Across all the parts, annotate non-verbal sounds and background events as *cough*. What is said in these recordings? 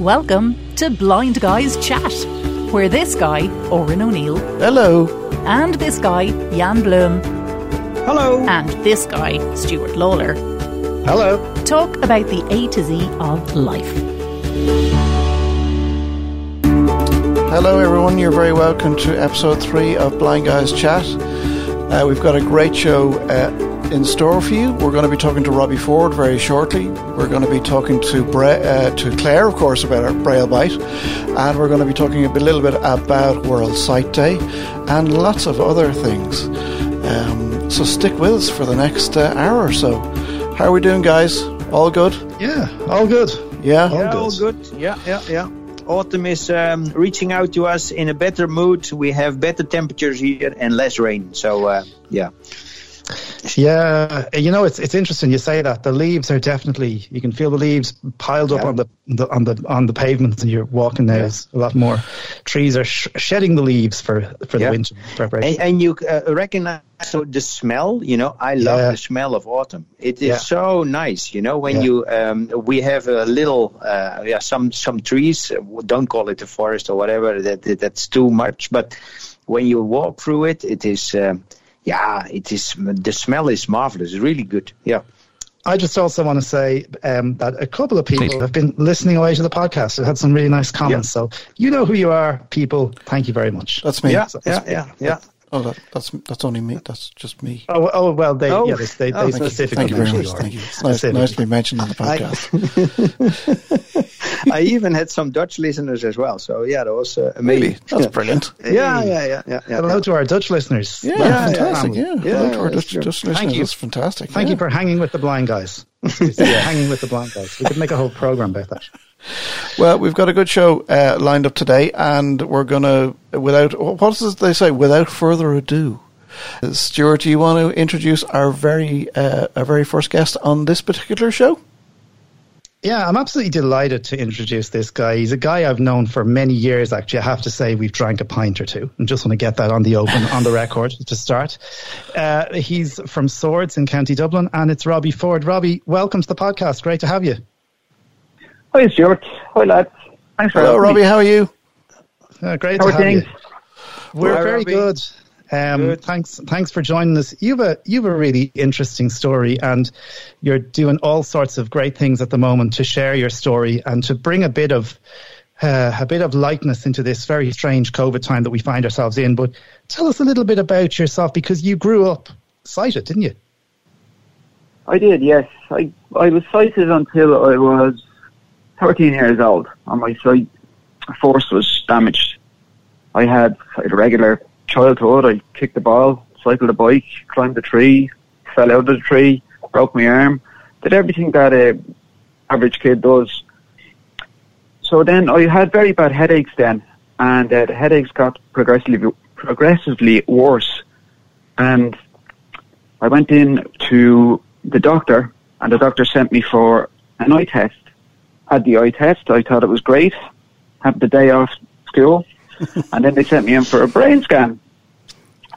Welcome to Blind Guys Chat, where this guy, Oren O'Neill, Hello. and this guy, Jan Bloom, Hello. and this guy, Stuart Lawler, Hello. talk about the A to Z of life. Hello, everyone. You're very welcome to episode three of Blind Guys Chat. Uh, we've got a great show uh, in store for you. We're going to be talking to Robbie Forde very shortly. We're going to be talking to Bra- uh, to Claire, of course, about our Braille Bite, and we're going to be talking a little bit about World Sight Day and lots of other things. Um, so stick with us for the next uh, hour or so. How are we doing, guys? All good? Yeah, all good. Yeah. All yeah, good. all good. Yeah, yeah, yeah. Autumn is um, reaching out to us in a better mood. We have better temperatures here and less rain. So, uh, yeah. Yeah, you know it's it's interesting you say that. The leaves are definitely you can feel the leaves piled up Yeah. on the, the on the on the pavements, and you're walking now. There's a lot more trees are sh- shedding the leaves for for the winter preparation. And, and you uh, recognize so the smell. You know, I love Yeah. the smell of autumn. It is Yeah. so nice. You know, when Yeah. you um, we have a little uh, yeah some some trees. Don't call it a forest or whatever. That, that that's too much. But when you walk through it, it is. Um, yeah, it is. The smell is marvelous. It's really good. Yeah. I just also want to say um, that a couple of people have been listening away to the podcast. Have had some really nice comments. So you know who you are, people. Thank you very much. That's me. Yeah, So- yeah, yeah, yeah. Oh, that, that's that's only me. That's just me. Oh, oh well, they Oh. yeah, they, they, Oh, they thank you. specifically Thank you very much. Thank you. It's nice, Specifically. nicely mentioned on the podcast. *laughs* I even had some Dutch listeners as well. So yeah, that was uh, Maybe. amazing. That's brilliant. *laughs* Yeah, yeah, yeah, yeah. yeah. Hello to our Dutch listeners. Yeah, Yeah, fantastic. yeah. Yeah, Yeah, Hello to our that's Dutch, true. Dutch Thank you. That's fantastic. Thank yeah. you for hanging with the blind guys. Yeah, *laughs* hanging with the blind guys. We could make a whole program about that. Well, we've got a good show uh, lined up today, and we're going to, without, what does they say? Without further ado. Stuart, do you want to introduce our very, uh, our very first guest on this particular show? Yeah, I'm absolutely delighted to introduce this guy. He's a guy I've known for many years, actually. I have to say, we've drank a pint or two. I just want to get that on the open, on the record to start. Uh, he's from Swords in County Dublin, and it's Robbie Forde. Robbie, welcome to the podcast. Great to have you. Hi, Stuart. Hi, lads. Thanks for Hello, having Robbie. me. How are you? Uh, great How to are have things? you. We're Hi, very Robbie. good. Um, Good. Thanks, thanks for joining us. You've a you've a really interesting story, and you're doing all sorts of great things at the moment to share your story and to bring a bit of uh, a bit of lightness into this very strange COVID time that we find ourselves in. But tell us a little bit about yourself because you grew up sighted, didn't you? I did, yes. I I was sighted until I was 13 years old, and my sight force was damaged. I had, I had a regular childhood. I kicked the ball, cycled a bike, climbed a tree, fell out of the tree, broke my arm, did everything that a average kid does. So then I had very bad headaches then, and uh, the headaches got progressively progressively worse, and I went in to the doctor, and the doctor sent me for an eye test. Had the eye test, I thought it was great. Had the day off school, *laughs* and then they sent me in for a brain scan,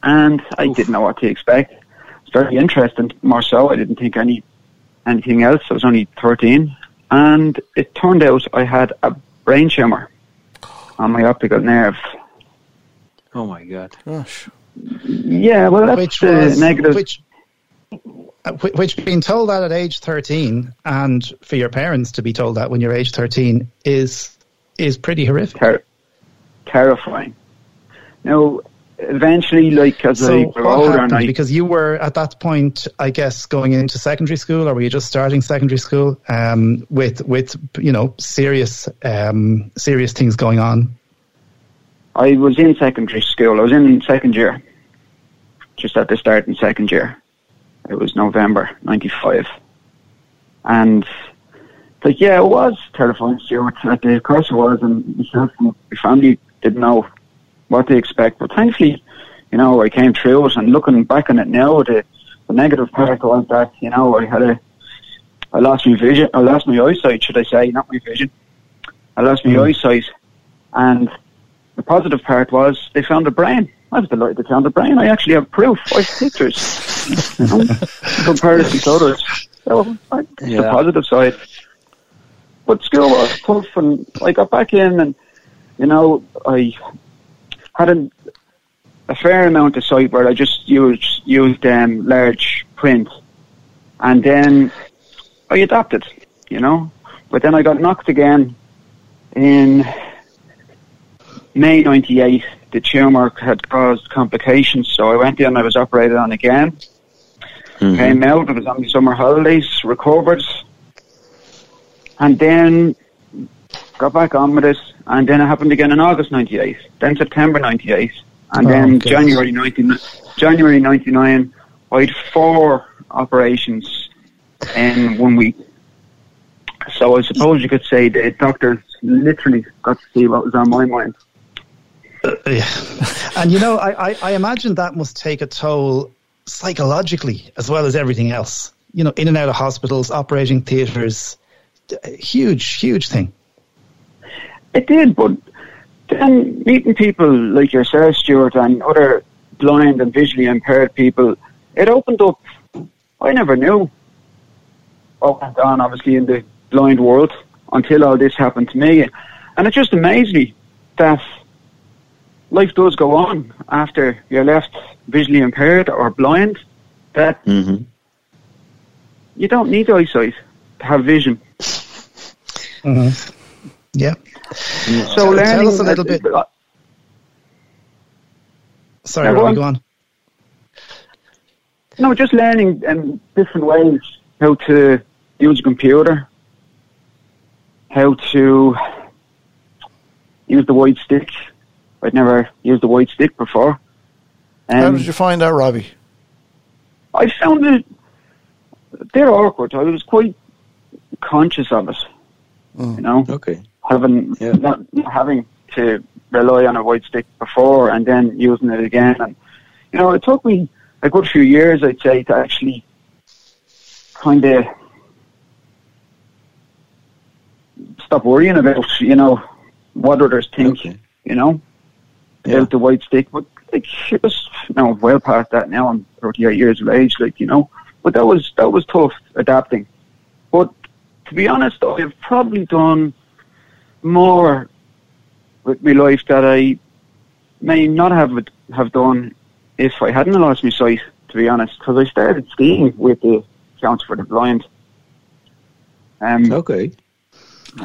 and I didn't know what to expect. It's very interesting. More so, I didn't think any anything else. I was only thirteen, and it turned out I had a brain tumor on my optical nerve. Oh my God. Gosh. Yeah, well, that's which the was negative. which whi- which being told that at age 13 and for your parents to be told that when you're age 13 is is pretty horrific ter- terrifying. Now, eventually, like as so I grew older, happened I because you were at that point i guess going into secondary school or were you just starting secondary school um, with with you know serious um, serious things going on I was in secondary school. I was in second year, just at the start in second year. It was November '95, and like yeah, it was terrifying. Stuart, at the of course it was, and myself and my family didn't know what to expect. But thankfully, you know, I came through it. And looking back on it now, the, the negative part was that you know I had a, I lost my vision. I lost my eyesight, should I say, not my vision. I lost my hmm. eyesight And the positive part was they found a brain. I was delighted they found a brain. I actually have proof. I have pictures. you know, *laughs* comparison to others. So I, the positive side. But school was tough, and I got back in, and you know, I had a, a fair amount of sight where I just used used um, large print, and then I adapted, you know. But then I got knocked again in May '98. The tumour had caused complications, so I went in. and I was operated on again. Mm-hmm. Came out. I was on my summer holidays. Recovered, and then got back on with it. And then it happened again in August '98. Then September '98, and Oh, then goodness. January '99. January '99. I had four operations in one week. So I suppose you could say the doctors literally got to see what was on my mind. Yeah. And you know, I, I, I imagine that must take a toll psychologically as well as everything else. You know, in and out of hospitals, operating theatres, huge, huge thing. It did, but then meeting people like yourself, Stuart, and other blind and visually impaired people, it opened up. I never knew what went on, obviously, in the blind world until all this happened to me. And it just amazed me that life does go on after you're left visually impaired or blind, that Mm-hmm. you don't need eyesight to have vision. Yeah. So Tell- learning tell us a little bit. Sorry, Yeah, go Robbie, on. go on. No, just learning um, different ways how to use a computer, how to use the white stick. I'd never used a white stick before. How Um, did you find that, Robbie? I found it they're awkward. I was quite conscious of it. You know, Okay. having Yeah. not having to rely on a white stick before and then using it again. And you know, it took me a good few years, I'd say, to actually kind of stop worrying about you know what others think. Okay. You know, Yeah. about the white stick. But like, it was you know well past that now. I'm 38 years of age, like you know. But that was that was tough adapting. But to be honest, I've probably done more with my life that I may not have have done if I hadn't lost my sight. To be honest, because I started skiing with the Council for the Blind. Um, Okay.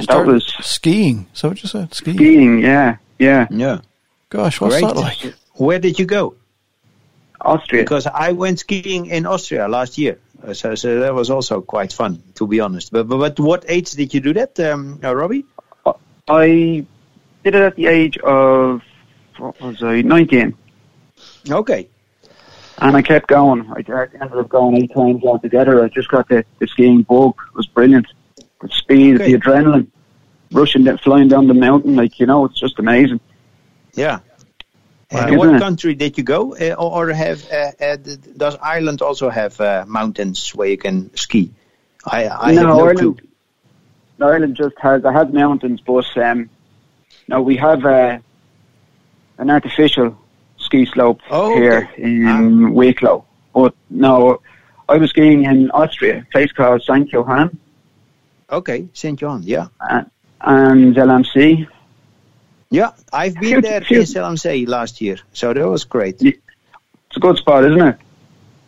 that was skiing. So what you said? Skiing. skiing. Yeah, yeah, Yeah. Gosh, what's Great. that like? Where did you go? Austria. Because I went skiing in Austria last year. Uh, So, so that was also quite fun, to be honest. But, but, but what age did you do that, um, uh, Robbie? I did it at the age of what was I? Nineteen. Okay. And I kept going. I ended up going eight times altogether. I just got the, the skiing bug. It was brilliant. The speed, Okay. the adrenaline, rushing, that, flying down the mountain, like, you know, it's just amazing. Yeah. Wow. And what country did you go? Uh, or have uh, uh, does Ireland also have uh, mountains where you can ski? I, I have no Ireland, clue. Ireland just has, it has mountains, but, um, no, we have, uh, an artificial ski slope Oh, here okay. in Wicklow. But no, I was skiing in Austria, a place called St. Johann. Okay, St. John. Yeah, and, and LMC. Yeah. I've been Few- there few- in Zell am See last year, so that was great. Yeah. It's a good spot, isn't it?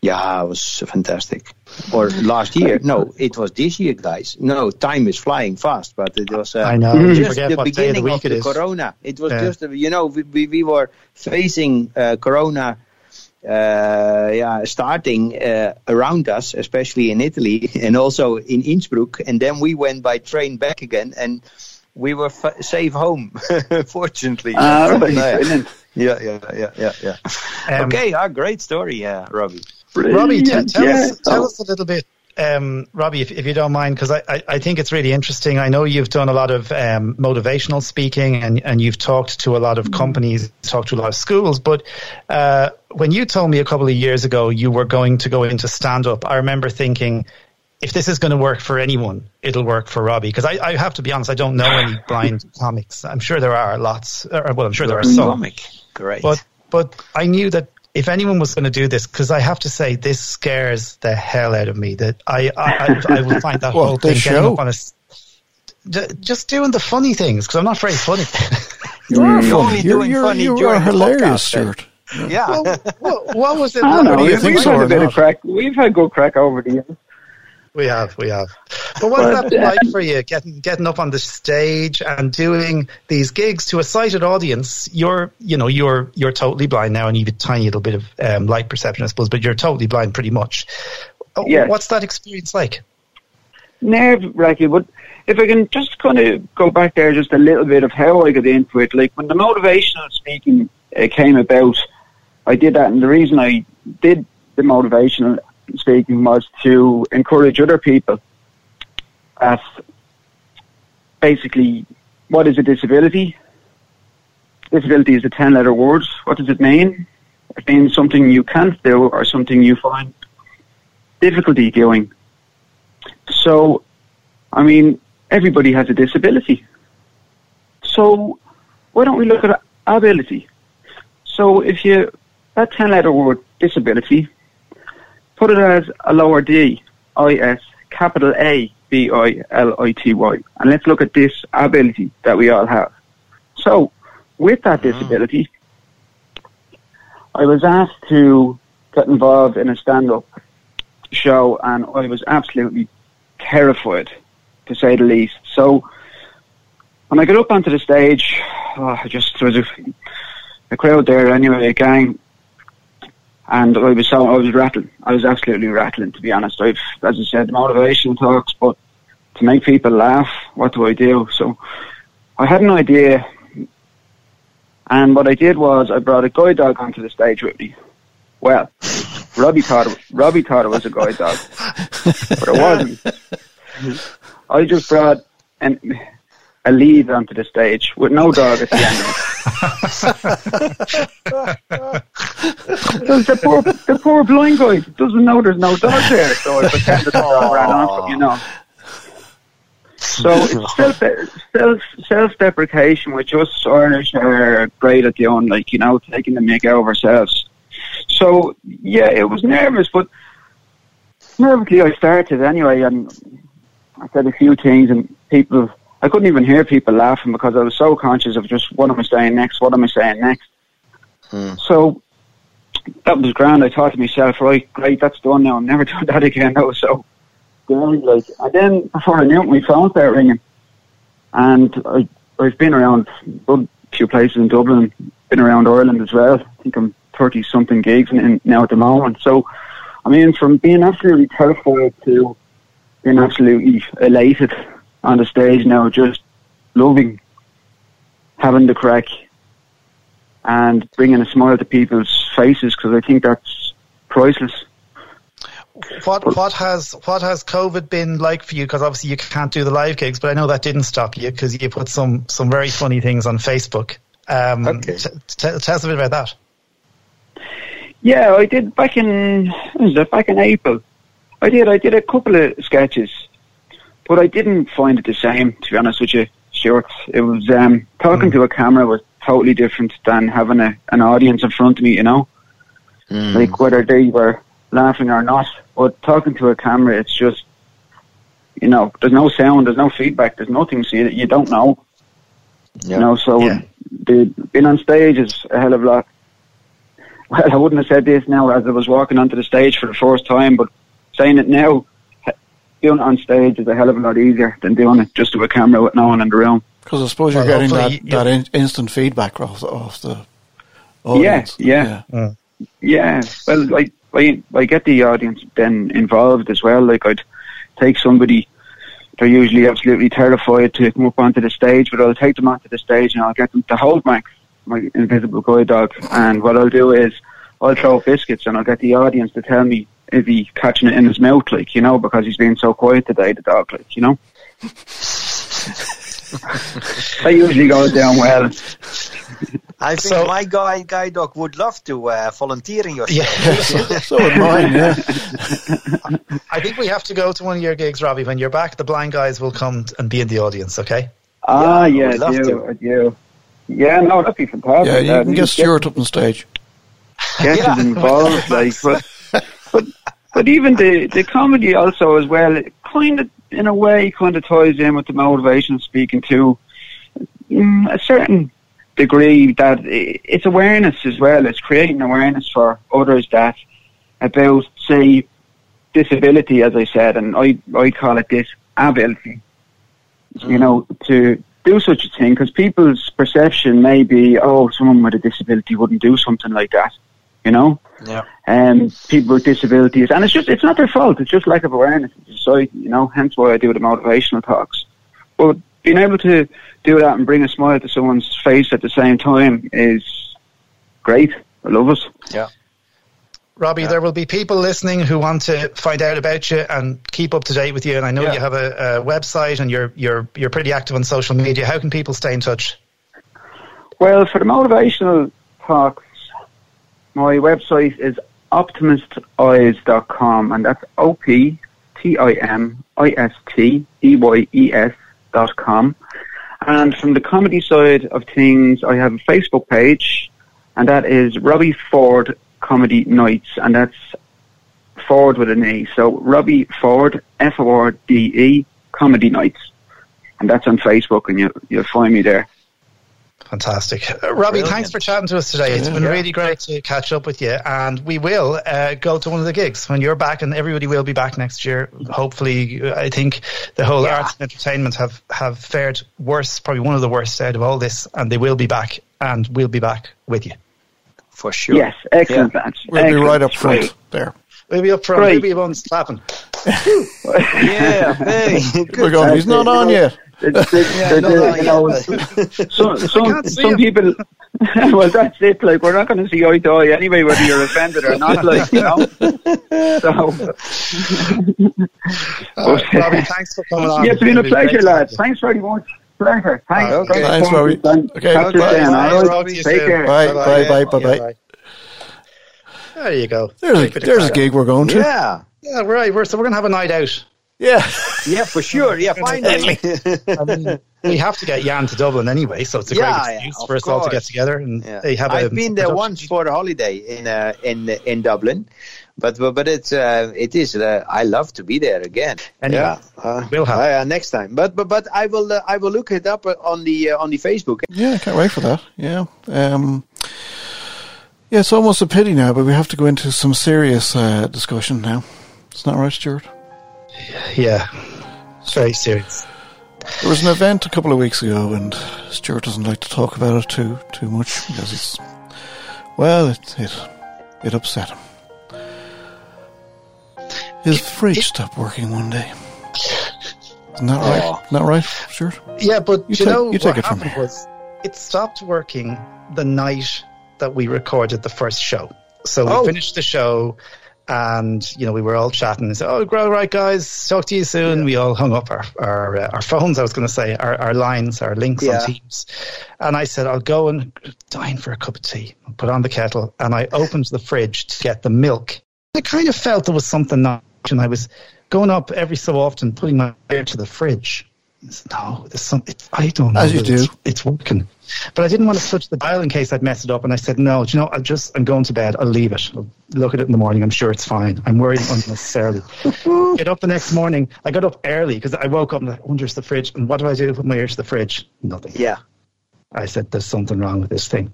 Yeah, it was fantastic. Or last year? No, it was this year, guys. No, time is flying fast, but it was. Uh, I know. You just the what day of the beginning week of the is. corona. It was Yeah. just, you know, we, we, we were facing uh, corona. Uh, yeah, starting uh, around us, especially in Italy *laughs* and also in Innsbruck, and then we went by train back again, and we were f- safe home, *laughs* fortunately. Ah, right, yeah, brilliant. yeah, yeah, yeah, yeah. yeah. Um, okay, ah, great story, yeah, Robbie. Robbie, t- tell, Yeah. us, tell Oh. us a little bit, um, Robbie, if, if you don't mind, because I, I, I think it's really interesting. I know you've done a lot of um, motivational speaking and, and you've talked to a lot of companies, talked to a lot of schools. But uh, when you told me a couple of years ago you were going to go into stand up, I remember thinking, if this is going to work for anyone, it'll work for Robbie. Because I, I have to be honest, I don't know any blind *laughs* comics. I'm sure there are lots. Or, well, I'm sure there are some. Comic. Great. But but I knew that if anyone was going to do this, because I have to say this scares the hell out of me. That I I, I, I will find that *laughs* Well, whole this thing getting up on a s- ju- just doing the funny things because I'm not very funny. You *laughs* are You're funny. You're, doing you're, funny you are during the hilarious, podcast. Stuart. yeah. well, what, what was it? I don't know. were you We've had or a bit of crack. We've had good crack over the years. We have, we have. But what's But, that been like for you, getting getting up on the stage and doing these gigs to a sighted audience? You're, you know, you're you're totally blind now, and you've a tiny little bit of um, light perception, I suppose, but you're totally blind pretty much. Oh, Yes. What's that experience like? nerve wracking. But if I can just kind of go back there just a little bit of how I got into it, like when the motivational speaking uh, came about, I did that, and the reason I did the motivational speaking was to encourage other people at basically what is a disability. Disability is a ten letter word. What does it mean? It means something you can't do or something you find difficulty doing. So, I mean, everybody has a disability. So, why don't we look at ability? So, if you, that 10 letter word, disability, put it as a lower D, I S, capital A, B I L I T Y. And let's look at this ability that we all have. So, with that mm-hmm. disability, I was asked to get involved in a stand up show and I was absolutely terrified, to say the least. So when I got up onto the stage, oh, I just there was a, a crowd there anyway, a gang, and I was so I was rattling. I was absolutely rattling, to be honest. I've, as I said, motivational talks, but to make people laugh, what do I do? So I had an idea, and what I did was I brought a guide dog onto the stage with me. Well, Robbie thought Robbie thought it was a guide dog, but it wasn't. I just brought an, a lead onto the stage with no dog at the end the poor, the poor blind guy doesn't know there's no dog there, so I pretended that I ran on from, you know. So it's *laughs* self self self deprecation, which us Irish are great at doing, like you know, taking the mick out of ourselves. So yeah, it was nervous, but nervously I started anyway, and I said a few things, and people, I couldn't even hear people laughing because I was so conscious of just what am I saying next, what am I saying next. Hmm. So that was grand. I thought to myself, right, great, that's done now. I'm never *laughs* doing that again. That was so good. Like, and then before I knew it, my phone started ringing, and I, I've been around a few places in Dublin, been around Ireland as well. I think I'm thirty something gigs in, now at the moment. So, I mean, from being absolutely terrified to being absolutely elated on the stage now, just loving having the crack and bringing a smile to people's faces because I think that's priceless. What what has what has COVID been like for you? Because obviously you can't do the live gigs, but I know that didn't stop you because you put some some very funny things on Facebook. Um, Okay. t- t- tell us a bit about that. Yeah, I did back in was that? Back in April. I did. I did a couple of sketches, but I didn't find it the same. To be honest with you, Stuart, it was um, talking to a camera was totally different than having a, an audience in front of me. You know, like whether they were laughing or not. But talking to a camera, it's just you know, there's no sound, there's no feedback, there's nothing. So you, you don't know. You know, so Yeah. the, being on stage is a hell of a lot. Well, I wouldn't have said this now as I was walking onto the stage for the first time, but saying it now, doing it on stage is a hell of a lot easier than doing it just to a camera with no one in the room. Because I suppose you're Well, getting that, you- that in, instant feedback off the, off the audience. yeah. Yeah, mm. yeah. well, I, I, I get the audience then involved as well. Like I'd take somebody, they're usually absolutely terrified to come up onto the stage, but I'll take them onto the stage and I'll get them to hold Max, my invisible guide dog. And what I'll do is I'll throw biscuits and I'll get the audience to tell me if he's catching it in his mouth, like, you know, because he's being so quiet today, the dog, like, you know. *laughs* that usually goes down well. I think So- my guy, guy dog would love to uh, volunteer in your show. Yeah. *laughs* so would mine, yeah. I think we have to go to one of your gigs, Robbie. When you're back, the blind guys will come and be in the audience, okay? Ah, I yeah, would I love do, to. I do. Yeah, no, that'd be fantastic. Yeah, you Uh, can get Stuart up on stage. get Yeah. it involved, like, *laughs* but, but, but even the, the comedy also as well, kind of, in a way, kind of ties in with the motivational speaking to mm, a certain degree that it's awareness as well. It's creating awareness for others that about, say, disability, as I said, and I, I call it disability. You know, to do such a thing, because people's perception may be, oh, someone with a disability wouldn't do something like that. You know, Yeah. um, people with disabilities, and it's just it's not their fault. It's just lack of awareness in society. You know, hence why I do the motivational talks. But being able to do that and bring a smile to someone's face at the same time is great. I love it. Yeah. Robbie, there will be people listening who want to find out about you and keep up to date with you. And I know Yeah. you have a, a website and you're you're you're pretty active on social media. How can people stay in touch? Well, for the motivational talks, my website is optimisteyes.com, and that's O P T I M I S T E Y E S dot com. And from the comedy side of things, I have a Facebook page, and that is Robbie Forde Comedy Nights, and that's Ford with an E. So Robbie Forde, F O R D E, Comedy Nights. And that's on Facebook, and you, you'll find me there. Fantastic. Uh, Robbie, Brilliant. thanks for chatting to us today. It's been Yeah. really great to catch up with you. And we will uh, go to one of the gigs when you're back, and everybody will be back next year. Hopefully, I think the whole Yeah. arts and entertainment have, have fared worse, probably one of the worst out of all this, and they will be back, and we'll be back with you. For sure. Yes, excellent, lads. We'll be right up front Great. there. We'll be up front. Great. We'll be ones clapping. *laughs* Yeah. Hey. *laughs* We're going, he's not on yet. *laughs* It's- it's- Yeah, it's- no, you know, some some, some people. well, that's it. Like we're not going to see eye to eye anyway, whether you're offended or not. Like you know. So, Uh, Robbie, thanks for coming on. yeah, it's been a It great pleasure, to lads. Thanks very much. Pleasure. Thanks. Okay. Great Thanks, Robbie. to. Okay, Catch you bye. then, Bye. Robbie, Take care. Bye, Bye-bye. bye, bye, bye, bye. There you go. There's a, Great bit of there's a gig we're going to. Yeah. Yeah, right. We're, so we're going to have a night out. Yeah. *laughs* Yeah, for sure. Yeah, *laughs* finally. I mean, we have to get Jan to Dublin anyway, so it's a Yeah, great excuse of for us all to get together and Yeah. they have. a I've been there production once for a holiday in uh, in in Dublin, but but, but it's uh, it is uh, I love to be there again. Anyway, yeah, uh, we'll have- uh, next time. But but but I will uh, I will look it up on the uh, on the Facebook. Yeah, I can't wait for that. Yeah. Um, yeah, it's almost a pity now, but we have to go into some serious uh, discussion now. It's not right, Stuart. Yeah, it's very serious. There was an event a couple of weeks ago, and Stuart doesn't like to talk about it too too much because it's well, it it it upset him. His fridge stopped working one day. Isn't that right? Oh. Not right, Stuart? Yeah, but You you, take- know you take what it from happened here. was it stopped working the night that we recorded the first show. So we Oh. finished the show, and you know we were all chatting and said, "Oh, all right, guys, talk to you soon." We all hung up our our, uh, our phones. I was going to say our, our lines, our links Yeah. on Teams, and I said, "I'll go and dine for a cup of tea." I put on the kettle, and I opened the fridge to get the milk. I kind of felt there was something not, and I was going up every so often, putting my ear to the fridge. I no, there's some. I don't know. As you that it's- do. It's working, but I didn't want to touch the dial in case I'd mess it up. And I said, no. Do you know? I'll just. I'm going to bed. I'll leave it. I'll look at it in the morning. I'm sure it's fine. I'm worried unnecessarily. *laughs* Get up the next morning. I got up early because I woke up and I wonder it's the fridge. And what do I do? Put my ear to the fridge. Nothing. Yeah, I said, there's something wrong with this thing.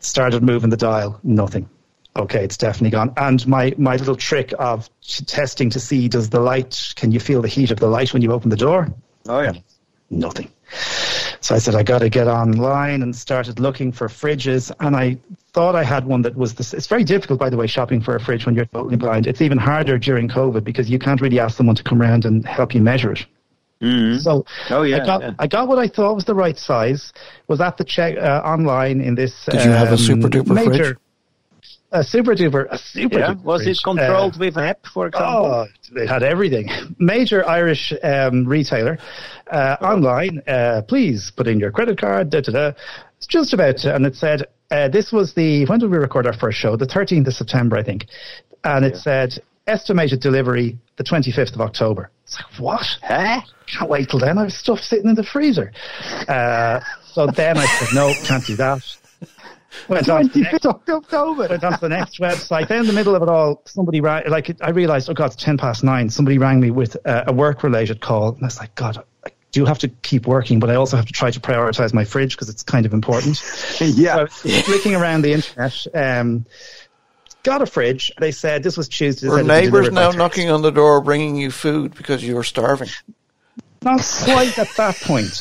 Started moving the dial, nothing. Okay, it's definitely gone. And my, my little trick of t- testing to see does the light, can you feel the heat of the light when you open the door? Oh yeah. Nothing. So I said, I got to get online and started looking for fridges. And I thought I had one that was this. It's very difficult, by the way, shopping for a fridge when you're totally blind. It's even harder during COVID because you can't really ask someone to come around and help you measure it. Mhm. So Oh yeah. I got yeah. I got what I thought was the right size. Was at the check uh, online in this. Did you have a um, super duper major, fridge? A super duper, a super. Yeah. duper Was it controlled Uh, with an app, for example? Oh, it had everything. Major Irish um, retailer uh, online. Uh, please put in your credit card. Da, da, da. It's just about, and it said uh, this was the when did we record our first show? The 13th of September, I think, and it said estimated delivery the 25th of October. It's like what? Huh? Can't wait till then. I have stuff sitting in the freezer. Uh, so then I said no, can't do that. Went on, to the next, October. went on to the next website. Then in the middle of it all, somebody rang. Like I realized, oh god, it's ten past nine. Somebody rang me with uh, a work-related call, and I was like, God, I do have to keep working, but I also have to try to prioritize my fridge because it's kind of important. *laughs* Yeah. was flicking around the internet. Um, got a fridge. They said this was Tuesday. Were said it'd be neighbours now knocking on the door bringing you food because you were starving? Not quite at that point,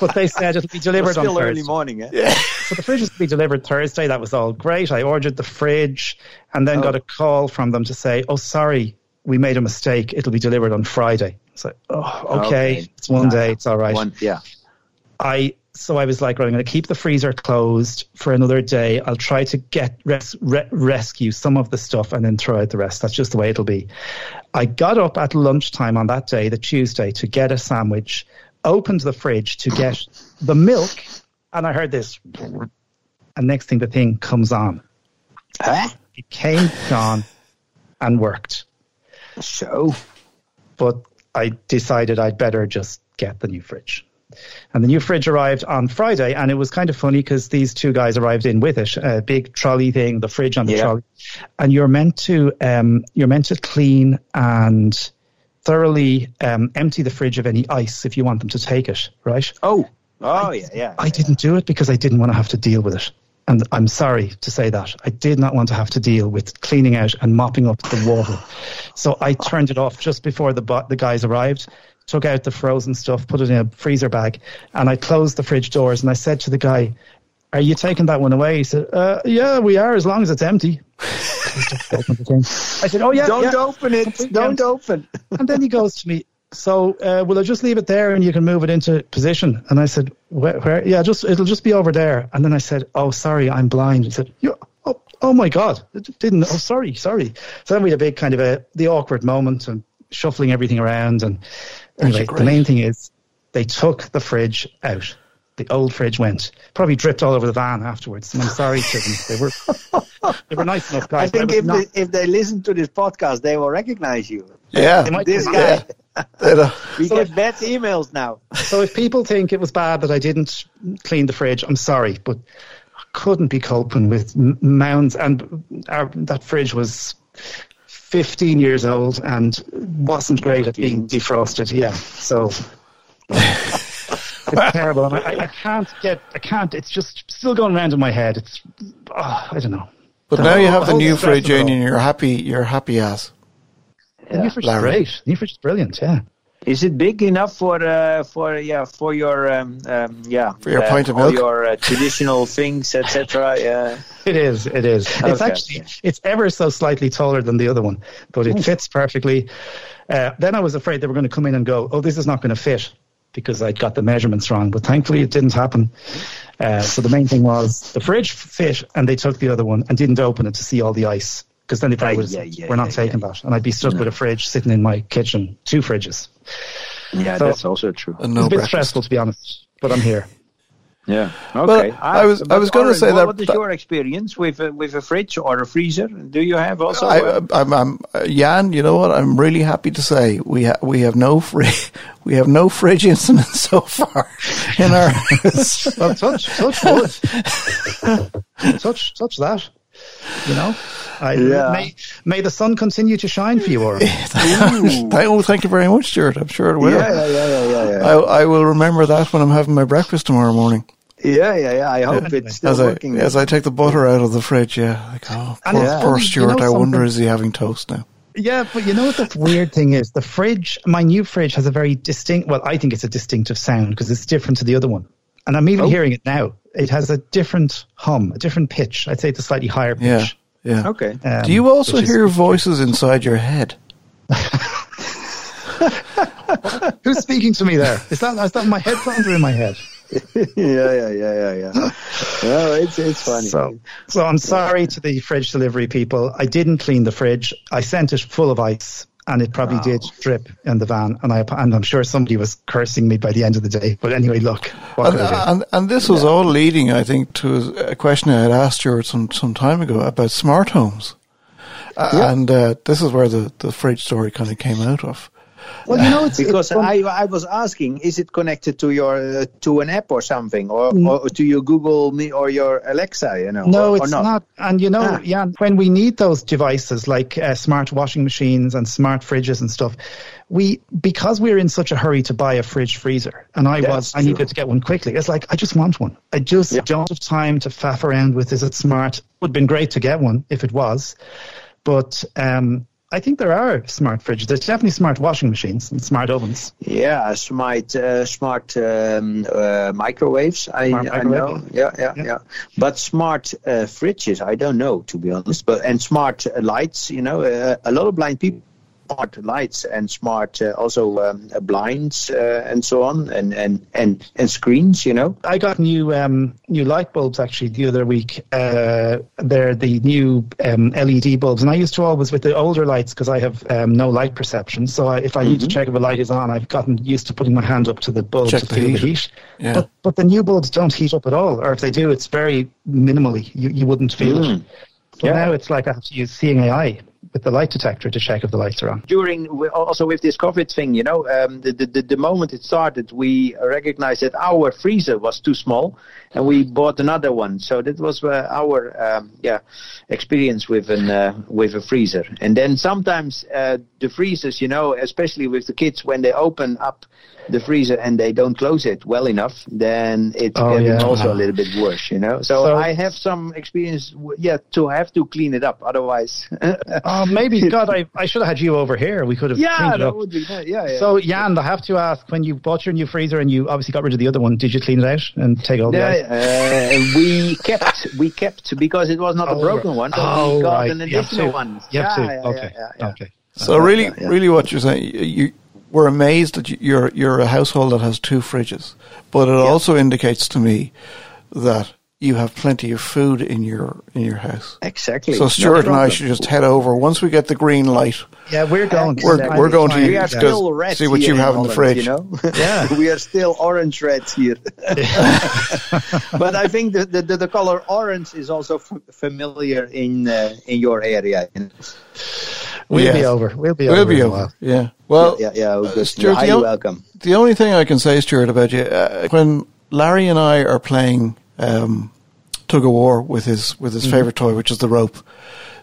but they said it'll be delivered on Still Thursday. early morning, eh? So the fridge was to be delivered Thursday. That was all great. I ordered the fridge and then got a call from them to say, "Oh, sorry, we made a mistake. It'll be delivered on Friday." It's like, "Oh, okay, Okay. it's one day. It's all right." One, yeah. I so I was like, right, I'm going to keep the freezer closed for another day. I'll try to get res- re- rescue some of the stuff and then throw out the rest. That's just the way it'll be. I got up at lunchtime on that day, the Tuesday, to get a sandwich. Opened the fridge to get the milk, and I heard this. And next thing, the thing comes on. Huh? It came on and worked, So, but I decided I'd better just get the new fridge. And the new fridge arrived on Friday, and it was kind of funny because these two guys arrived in with it, a big trolley thing, the fridge on the Yeah. trolley, and you're meant to um, you're meant to clean and thoroughly um, empty the fridge of any ice if you want them to take it, right? oh, oh, yeah, yeah. I didn't do it because I didn't want to have to deal with it. And I'm sorry to say that. I did not want to have to deal with cleaning out and mopping up the water. So I turned it off just before the the guys arrived, took out the frozen stuff, put it in a freezer bag, and I closed the fridge doors and I said to the guy, are you taking that one away? He said, uh, yeah, we are, as long as it's empty. *laughs* I said, oh, yeah. Don't yeah. open it. Don't open. And then he goes to me, so uh, will I just leave it there and you can move it into position? And I said, where, where? Yeah, just it'll just be over there. And then I said, oh, sorry, I'm blind. He said, you oh, oh my God, it didn't. Oh, sorry, sorry. So then we had a big kind of a the awkward moment and shuffling everything around. And anyway, the main thing is they took the fridge out. The old fridge went. Probably dripped all over the van afterwards. And I'm sorry to them. They were they were nice enough I guys. but think if not- they, if they listen to this podcast, they will recognize you. Yeah. they might- This guy. They'd, uh, We So get if- bad emails now. So if people think it was bad that I didn't clean the fridge, I'm sorry, but I couldn't be coping with mounds. And our, that fridge was 15 years old and wasn't great at being defrosted. Yeah, so *laughs* it's terrible. And I, I can't get, I can't. It's just still going around in my head. It's, oh, I don't know. but The now you have the whole new fridge in and you're happy, you're happy as. The new fridge is great. The new fridge is brilliant. Yeah. Is it big enough for uh, for yeah for your um, um, yeah For your uh, pint of all milk? your uh, traditional *laughs* things etc. Yeah. It is. It is. It's actually it's ever so slightly taller than the other one, but it fits perfectly. Uh, then I was afraid they were going to come in and go, "Oh, this is not going to fit," because I'd got the measurements wrong. But thankfully, it didn't happen. Uh, so the main thing was the fridge fit, and they took the other one and didn't open it to see all the ice. Because then they probably Aye, would have yeah, yeah, "We're not yeah, taking that," and I'd be stuck with a fridge sitting in my kitchen, two fridges. Yeah, So- that's also true. And no it's a bit breakfast. stressful, to be honest, but I'm here. *laughs* Yeah. Well, Okay. I was- I was gonna say what- that- What is your experience with a, with a fridge or a freezer? Do you have also? I, uh, I'm, I'm, uh, Jan. You know what? I'm really happy to say we ha- we have no fridge *laughs* we have no fridge incidents *laughs* so far in our house. Well, touch, touch wood. touch, touch that. You know, I, Yeah. may may the sun continue to shine for you, or *laughs* Thank, oh, thank you very much, Stuart. I'm sure it will. yeah, yeah, yeah, yeah, yeah, yeah. I, I will remember that when I'm having my breakfast tomorrow morning. yeah, yeah, yeah. I hope it's still As I working. as I take the butter out of the fridge, yeah. Like, oh, poor, it's poor funny, you Stuart. know I wonder is he having toast now? yeah. But you know what the weird thing is? The fridge, my new fridge, has a very distinct. Well, I think it's a distinctive sound because it's different to the other one, and I'm even Oh. hearing it now. It has a different hum, a different pitch. I'd say it's a slightly higher pitch. Yeah, yeah. okay. Um, Do you also which is- hear voices inside your head? *laughs* Who's speaking to me there? Is that is that my headphones or in my head? *laughs* yeah, yeah, yeah, yeah, yeah. no, it's it's funny. So, so I'm sorry to the fridge delivery people. I didn't clean the fridge. I sent it full of ice, and it probably did drip in the van. And I and I'm sure somebody was cursing me by the end of the day. But anyway, look, And, could I do? and, and this was all leading, I think, to a question I had asked you some, some time ago about smart homes. Uh, And uh, this is where the, the fridge story kind of came out of. Well, you know, it's because it's I, I was asking, is it connected to your uh, to an app or something, or, Mm. or to your Google Me or your Alexa? You know, No, or, or it's not. And you know, Ah. yeah, when we need those devices like uh, smart washing machines and smart fridges and stuff, we because we're in such a hurry to buy a fridge freezer, and I That's was, I needed to get one quickly. It's like I just want one. I just Yeah. don't have time to faff around with. Is it smart? Would have been great to get one if it was, but um, I think there are smart fridges. There's definitely smart washing machines and smart ovens. Yeah, smart, uh, smart um, uh, microwaves. I, Smart I microwave, know. Yeah, yeah, Yeah. yeah. But smart uh, fridges, I don't know to be honest. But and smart uh, lights, you know, uh, a lot of blind people. Smart lights and smart uh, also um, uh, blinds uh, and so on and, and, and, and screens, you know. I got new um, new light bulbs actually the other week. Uh, they're the new um, LED bulbs, and I used to always with the older lights because I have um, no light perception. So I, if I need to check if a light is on, I've gotten used to putting my hand up to the bulb Check to the feel the heat. heat. Yeah. But but the new bulbs don't heat up at all, or if they do, it's very minimally. You you wouldn't feel it. But Yeah. now it's like I have to use seeing AI with the light detector to check if the lights are on. during also with this COVID thing, you know, um, the, the the moment it started, we recognized that our freezer was too small, and we bought another one. So that was uh, our um, yeah experience with an uh, with a freezer. And then sometimes uh, the freezers, you know, especially with the kids, when they open up the freezer and they don't close it well enough, then it's Oh, getting yeah. also a little bit worse, you know. So, So- I have some experience, w- yeah, to have to clean it up, otherwise. *laughs* Oh, maybe *laughs* God, I, I should have had you over here. We could have yeah, cleaned it that would be nice. Yeah, yeah. So, Jan, I have to ask: when you bought your new freezer and you obviously got rid of the other one, did you clean it out and take all the ice? Yeah, uh, we kept we kept because it was not a Oh, broken one, so oh, we got right. an You additional to. one. You yeah, to. yeah, okay. yeah, yeah. Okay. So really, yeah, yeah. really, what you're saying, you, you we're amazed that you- you're you're a household that has two fridges, but it also indicates to me that you have plenty of food in your in your house. Exactly. So No Stuart and I should just head over once we get the green light. Yeah, we're going. We're- I'm we're going to- fine. We are still red. see what you have in the Holland, fridge. You know, *laughs* *laughs* Yeah. we are still orange red here. *laughs* but I think the, the, the, the color orange is also f- familiar in uh, in your area. We'll Yes. be over. We'll be We'll over. be in a over. while. Yeah. Well, yeah, yeah, uh, good. Stuart, You're the welcome. The only thing I can say, Stuart, about you, uh, when Larry and I are playing um, tug of war with his with his Mm-hmm. favorite toy, which is the rope,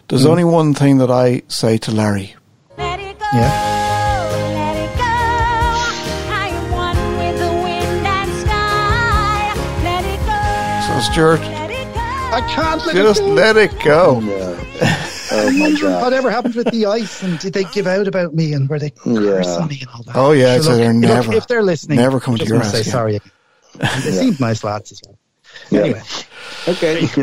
there's only one thing that I say to Larry. Let it go. Yeah. Let it go. I am one with the wind and sky. Let it go. So, Stuart, Let it go. I can't let just it go. let it go. Oh *laughs* my god. Whatever happened with the ice, and did they give out about me, and were they curse Yeah. on me and all that? Oh, yeah, so look, they're look, never- if they're listening, never come to just your wanna say house, yeah. sorry. They seemed nice lads as well. Anyway, Okay. Nice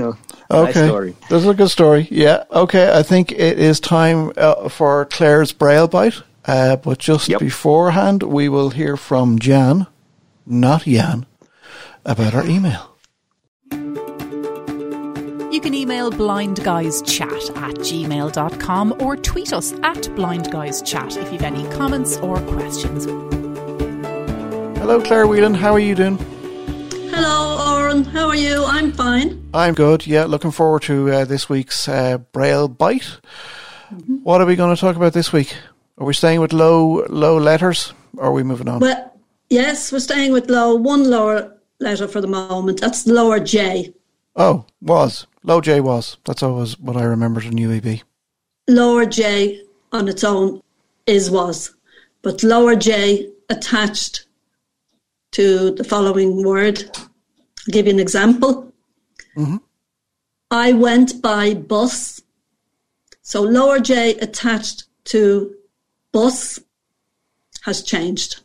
Okay, story. this is a good story. Yeah. Okay, I think it is time uh, for Claire's braille bite. Uh, but just Yep. beforehand, we will hear from Jan, not Jan, about our email. You can email blindguyschat at gmail.com or tweet us at blindguyschat if you've any comments or questions. Hello, Claire Whelan. How are you doing? Hello, Oren. How are you? I'm fine. I'm good. Yeah, looking forward to uh, this week's uh, Braille Bite. What are we going to talk about this week? Are we staying with low low letters, or are we moving on? Well, yes, we're staying with low one lower letter for the moment. That's lower J. oh, was low J was. That's always what I remembered in UEB. Lower J on its own is was, but lower J attached to the following word. I'll give you an example. I went by bus. So lower J attached to bus has changed.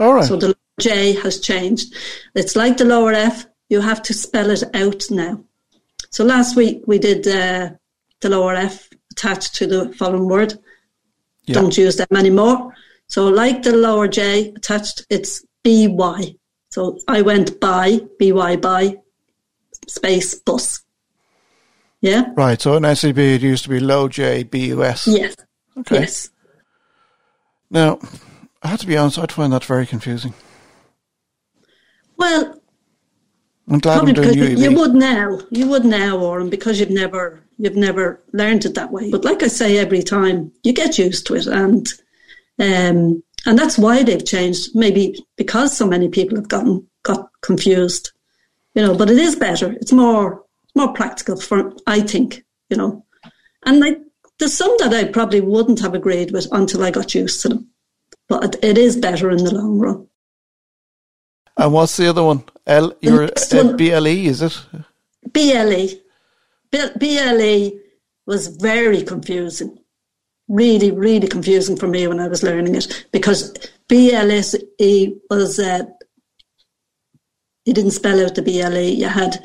All right. So the J has changed. It's like the lower F. You have to spell it out now. So last week we did uh, the lower F attached to the following word. Yeah. Don't use them anymore. So like the lower J attached, it's BY. So I went by, BY by, space bus. Yeah? Right. So in SEB, it used to be low J B U S. Yes. Okay. Yes. Now, I have to be honest, I'd find that very confusing. Well, I'm glad I'm doing you, UEB. you would now, you would now, Oren, because you've never, you've never learned it that way. But like I say every time, you get used to it, and um, and that's why they've changed. Maybe because so many people have gotten got confused, you know. But it is better. It's more more practical for, I think, you know. And like there's some that I probably wouldn't have agreed with until I got used to them. But it, it is better in the long run. And what's the other one? L, your uh, BLE, is it? BLE. BLE was very confusing. Really, really confusing for me when I was learning it because BLSE was, uh, you didn't spell out the BLE. You had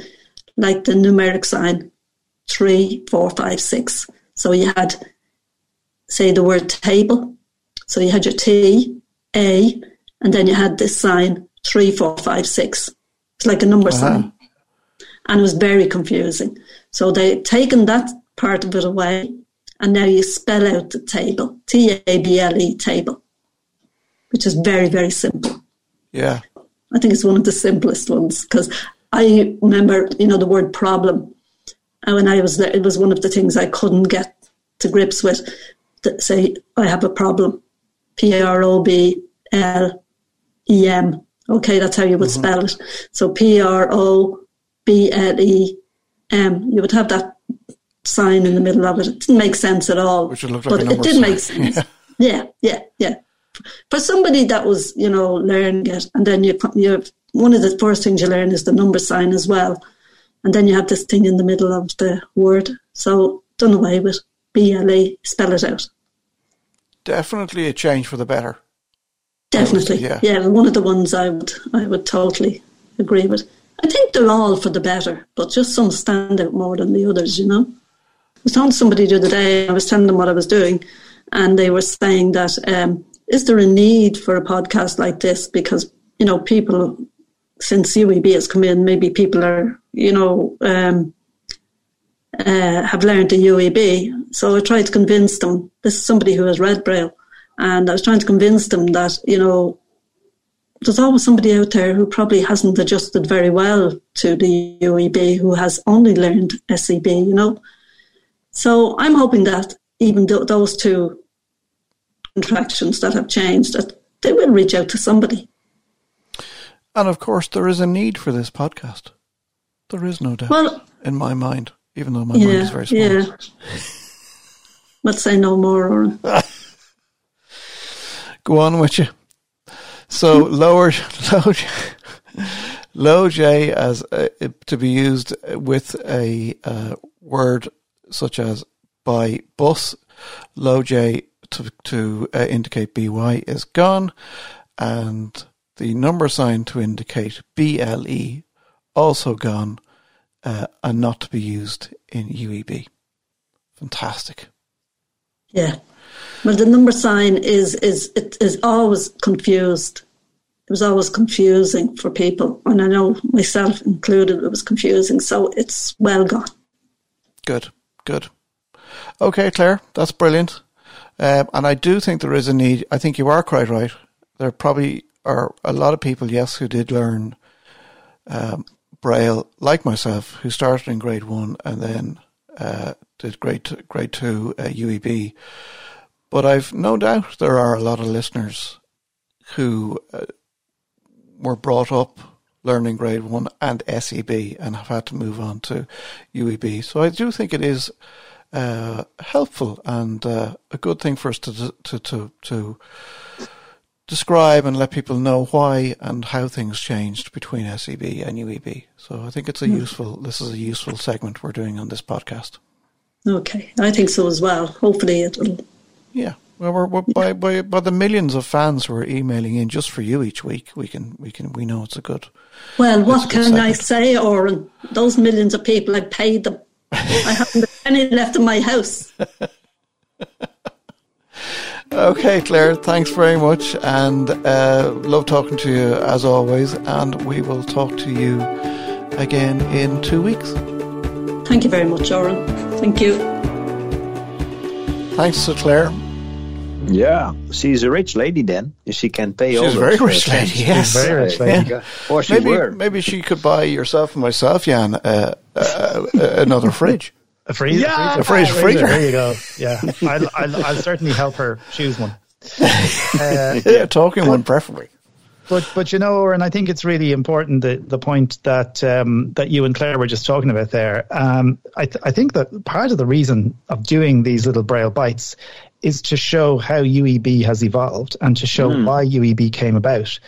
like the numeric sign three, four, five, six. So you had, say, the word table. So you had your T, A, and then you had this sign three, four, five, six. It's like a number sign and it was very confusing. So they'd taken that part of it away, and now you spell out the table, T A B L E table, which is very, very simple. Yeah. I think it's one of the simplest ones because I remember, you know, the word problem. And when I was there, it was one of the things I couldn't get to grips with. To say, I have a problem. P R O B L E M. Okay, that's how you would mm-hmm. spell it. So P R O B L E M. You would have that sign in the middle of it. It didn't make sense at all. Which would look like but a it did sign. make sense. *laughs* Yeah, yeah, yeah. For somebody that was, you know, learning it, and then you, you one of the first things you learn is the number sign as well, and then you have this thing in the middle of the word. So done away with B L E. Spell it out. Definitely a change for the better. Definitely, yeah. yeah. One of the ones I would, I would totally agree with. I think they're all for the better, but just some stand out more than the others. You know, was talking to somebody the other day. I was telling them what I was doing, and they were saying that um, is there a need for a podcast like this because you know people since UEB has come in, maybe people are you know um, uh, have learned the UEB. So I tried to convince them. This is somebody who has read Braille, and I was trying to convince them that you know there's always somebody out there who probably hasn't adjusted very well to the UEB, who has only learned SEB. You know, so I'm hoping that even th- those two contractions that have changed, that they will reach out to somebody. And of course, there is a need for this podcast. There is no doubt Well, in my mind, even though my mind is very small. yeah. Let's say no more, Oren. *laughs* Go on with you. So *laughs* lower, low, low J as uh, to be used with a uh, word such as by bus. Low J to to uh, indicate by is gone, and the number sign to indicate ble also gone, uh, and not to be used in UEB. Fantastic. Yeah. Well, the number sign is is it is always confused. It was always confusing for people, and I know myself included. It was confusing, so it's well gone. Good, good. Okay, Claire, that's brilliant. Um, and I do think there is a need. I think you are quite right. There probably are a lot of people, yes, who did learn um, Braille, like myself, who started in grade one and then uh, did grade grade two uh, UEB. But I've no doubt there are a lot of listeners who uh, were brought up learning grade one and SEB and have had to move on to UEB. So I do think it is uh, helpful and uh, a good thing for us to to to to describe and let people know why and how things changed between SEB and UEB. So I think it's a useful. This is a useful segment we're doing on this podcast. Okay, I think so as well. Hopefully, it'll. Yeah. Well, we're, we're by, by by the millions of fans who are emailing in just for you each week. We can we can we know it's a good. Well, what good can I say, Oren? Those millions of people, I paid them. I haven't a *laughs* penny left in my house. Okay, Claire, thanks very much, and uh, love talking to you as always. And we will talk to you again in two weeks. Thank you very much, Oren. Thank you. Thanks to Claire. Yeah, she's a rich lady then. She can pay all She's a those, very rich lady, things. yes. Very rich lady. Yeah. Or she Maybe were. maybe she could buy yourself and myself, Jan, uh, uh, uh, another fridge. A freezer. Yeah, a freezer, freezer. There you go. Yeah, I'll, I'll, I'll certainly help her choose one. *laughs* Uh, Yeah, talking one preferably. But but you know, and I think it's really important the the point that um, that you and Claire were just talking about there. Um, I th- I think that part of the reason of doing these little braille bites is to show how UEB has evolved and to show why UEB came about.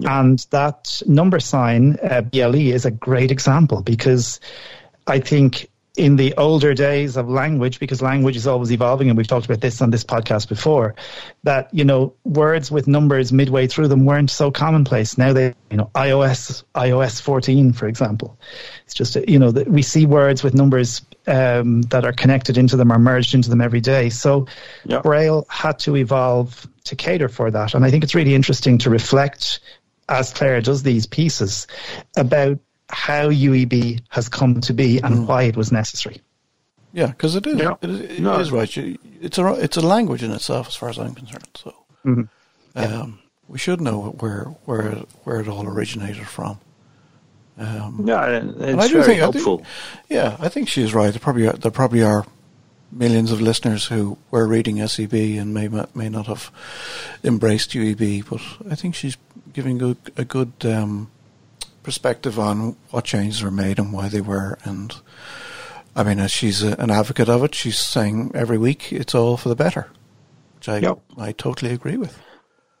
And that number sign uh, BLE is a great example because I think in the older days of language, because language is always evolving, and we've talked about this on this podcast before, that you know words with numbers midway through them weren't so commonplace. Now they, you know, iOS iOS 14, for example, it's just you know that we see words with numbers um, that are connected into them or merged into them every day. So Yeah. Braille had to evolve to cater for that, and I think it's really interesting to reflect as Claire does these pieces about how UEB has come to be and why it was necessary. Yeah, because it is. Yeah. It is, it No. is right. It's a it's a language in itself, as far as I'm concerned. So um, we should know where where where it all originated from. Um, Yeah, and it's I do very think, I think, yeah, I think she's right. There probably are, there probably are millions of listeners who were reading SEB and may may not have embraced UEB, but I think she's giving good, a good um, perspective on what changes were made and why they were. And I mean, as she's a, an advocate of it, she's saying every week it's all for the better, which I Yep. I totally agree with.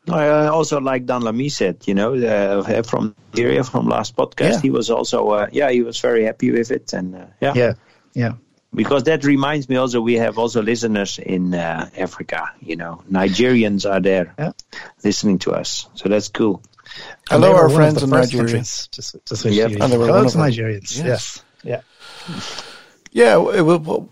I uh, also like Dan Lamy said, you know, uh, from Nigeria from last podcast, Yeah. he was also, uh, yeah, he was very happy with it, and uh, yeah. Yeah, yeah. because that reminds me also we have also listeners in uh, Africa. You know, Nigerians are there Yeah. listening to us, so that's cool. And Hello, our friends the in Nigeria. countries To, s- to switch Yep. And they were Hello to Nigerians. Yes. Yes. Yeah. Yeah, it, wa-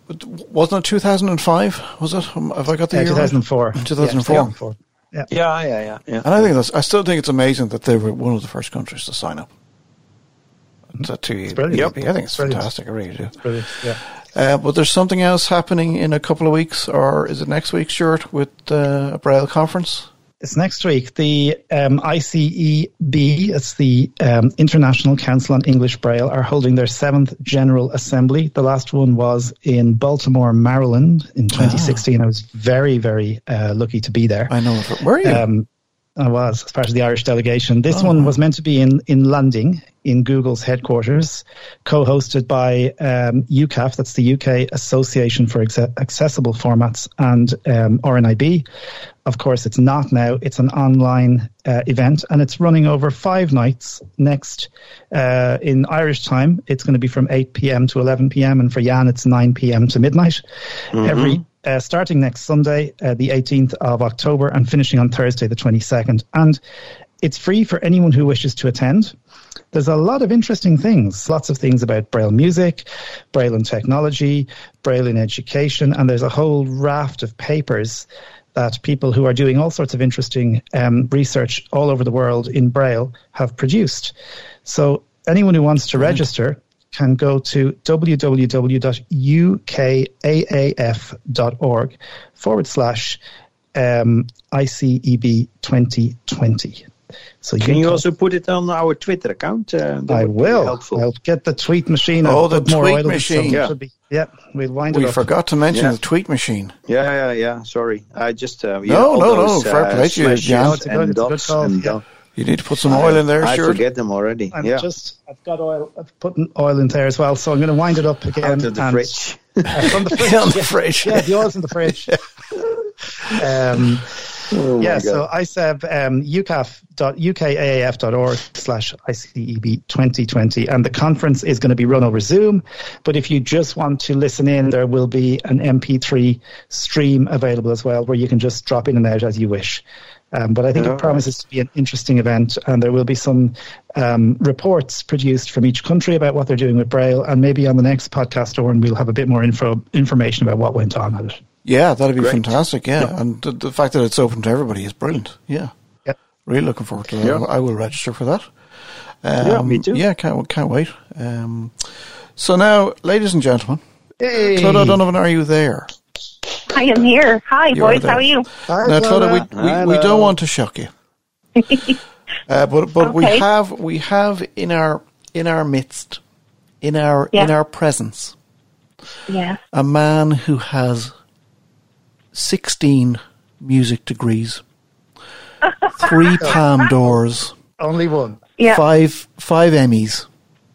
wasn't it 2005? Was it? Have I got the Uh, year? 2004. 2004. Yeah, 2004. Yeah. Yeah, yeah, yeah, yeah. And I think that's. I still think it's amazing that they were one of the first countries to sign up. To, to brilliant. Yep. I think it's Brilliant. fantastic. I really do. Brilliant. Yeah. Uh, but there's something else happening in a couple of weeks, or is it next week, Stuart, with uh, a Braille conference? It's next week. The um, ICEB, it's the um, International Council on English Braille, are holding their seventh General Assembly. The last one was in Baltimore, Maryland in 2016. I was very, very uh, lucky to be there. I know. Where are you? Um, I was as part of the Irish delegation. This Oh. one was meant to be in in London, in Google's headquarters, co-hosted by um, UKAAF, that's the UK Association for Acce- Accessible Formats, and um, RNIB. Of course, it's not now. It's an online uh, event, and it's running over five nights. Next, uh, in Irish time, it's going to be from 8 p.m. to 11 p.m., and for Jan, it's 9 p.m. to midnight. Every uh, starting next Sunday, uh, the 18th of October, and finishing on Thursday, the 22nd. And it's free for anyone who wishes to attend. There's a lot of interesting things, lots of things about Braille music, Braille and technology, Braille in education, and there's a whole raft of papers that people who are doing all sorts of interesting um, research all over the world in Braille have produced. So anyone who wants to register can go to www.ukaaf.org forward slash um, ICEB 2020. So Can you can- also put it on our Twitter account? Uh, I will. Helpful. I'll get the tweet machine. Oh, the put more tweet oil in it, machine. Yeah. should be- yeah, we'll wind we it up. forgot to mention Yeah. the tweet machine. Yeah, yeah, yeah. Sorry, I just uh, yeah, No, all no, no, those, fair uh, play to you, slashes Jan. No, it's a good- and it's a good dots call, and yeah. Dot- You need to put some oil in there, I Stuart. forget them already. I'm yeah, just, I've got oil. I've put oil in there as well, so I'm going to wind it up again. out of the and- fridge. *laughs* Uh, from the *laughs* fridge. on the yeah. fridge. Yeah, the oil's in the fridge. *laughs* um, Oh yeah, so ICEB, um, ucaf.ukaaf.org slash ICEB 2020. And the conference is going to be run over Zoom. But if you just want to listen in, there will be an MP3 stream available as well, where you can just drop in and out as you wish. Um, but I think Yeah. it promises to be an interesting event, and there will be some um, reports produced from each country about what they're doing with Braille, and maybe on the next podcast, Owen, we'll have a bit more info information about what went on at it. Yeah, that'd be Great. fantastic. Yeah, and the, the fact that it's open to everybody is brilliant. Yeah, Yep. really looking forward to that. Yeah. I will register for that. Um, Yeah, me too. Yeah, can't can't wait. Um, so now, ladies and gentlemen, Hey! Clodagh O'Donovan, are you there? I am here. Hi, You boys. there. How are you? Now, Clodagh, we, we, we don't want to shock you, *laughs* uh, but but we have we have in our in our midst, in our in our presence, Yeah. a man who has sixteen music degrees, *laughs* three Palme d'Ors, Only one. Yeah. five five Emmys,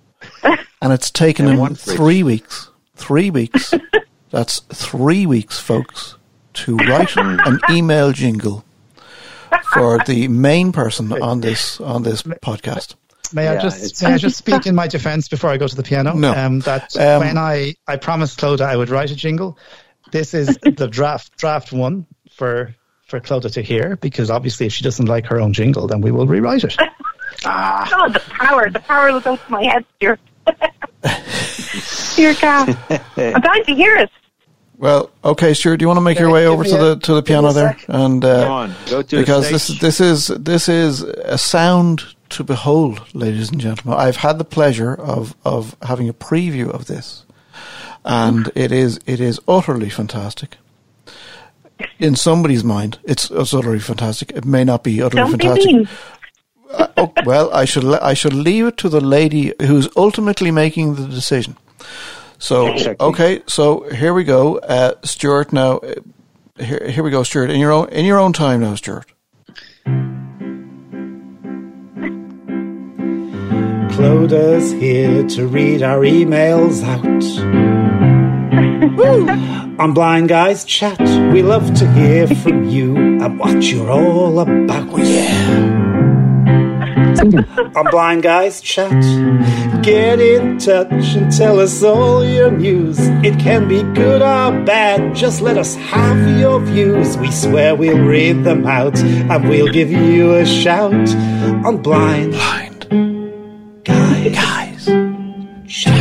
*laughs* and it's taken And him three weeks. Three weeks. That's three weeks, folks, to write an email jingle for the main person on this on this podcast. May I just may I just speak in my defence before I go to the piano? No. Um, that Um, when I I promised Clodagh I would write a jingle. This is the draft draft one for for Clodagh to hear because obviously if she doesn't like her own jingle, then we will rewrite it. *laughs* Oh, the power. The power will go to my head, dear. Dear God. *laughs* I'm dying to hear it. Well, okay, Stuart, do you want to make your way over to the to the piano there? And uh, Come on, go to because this stage. this is this is a sound to behold, ladies and gentlemen. I've had the pleasure of of having a preview of this, and it is it is utterly fantastic. In somebody's mind, it's, it's utterly fantastic. It may not be utterly Don't be fantastic. mean. Oh, well, I should I should leave it to the lady who's ultimately making the decision. So Exactly. okay, so here we go, uh, Stuart. Now, uh, here here we go, Stuart. In your own in your own time now, Stuart. Clodagh's here to read our emails out. On Blind Guys Chat, we love to hear from you and what you're all about. yeah. *laughs* On Blind Guys Chat, get in touch and tell us all your news. It can be good or bad, just let us have your views. We swear we'll read them out and we'll give you a shout on Blind Blind Guys. guys. Chat.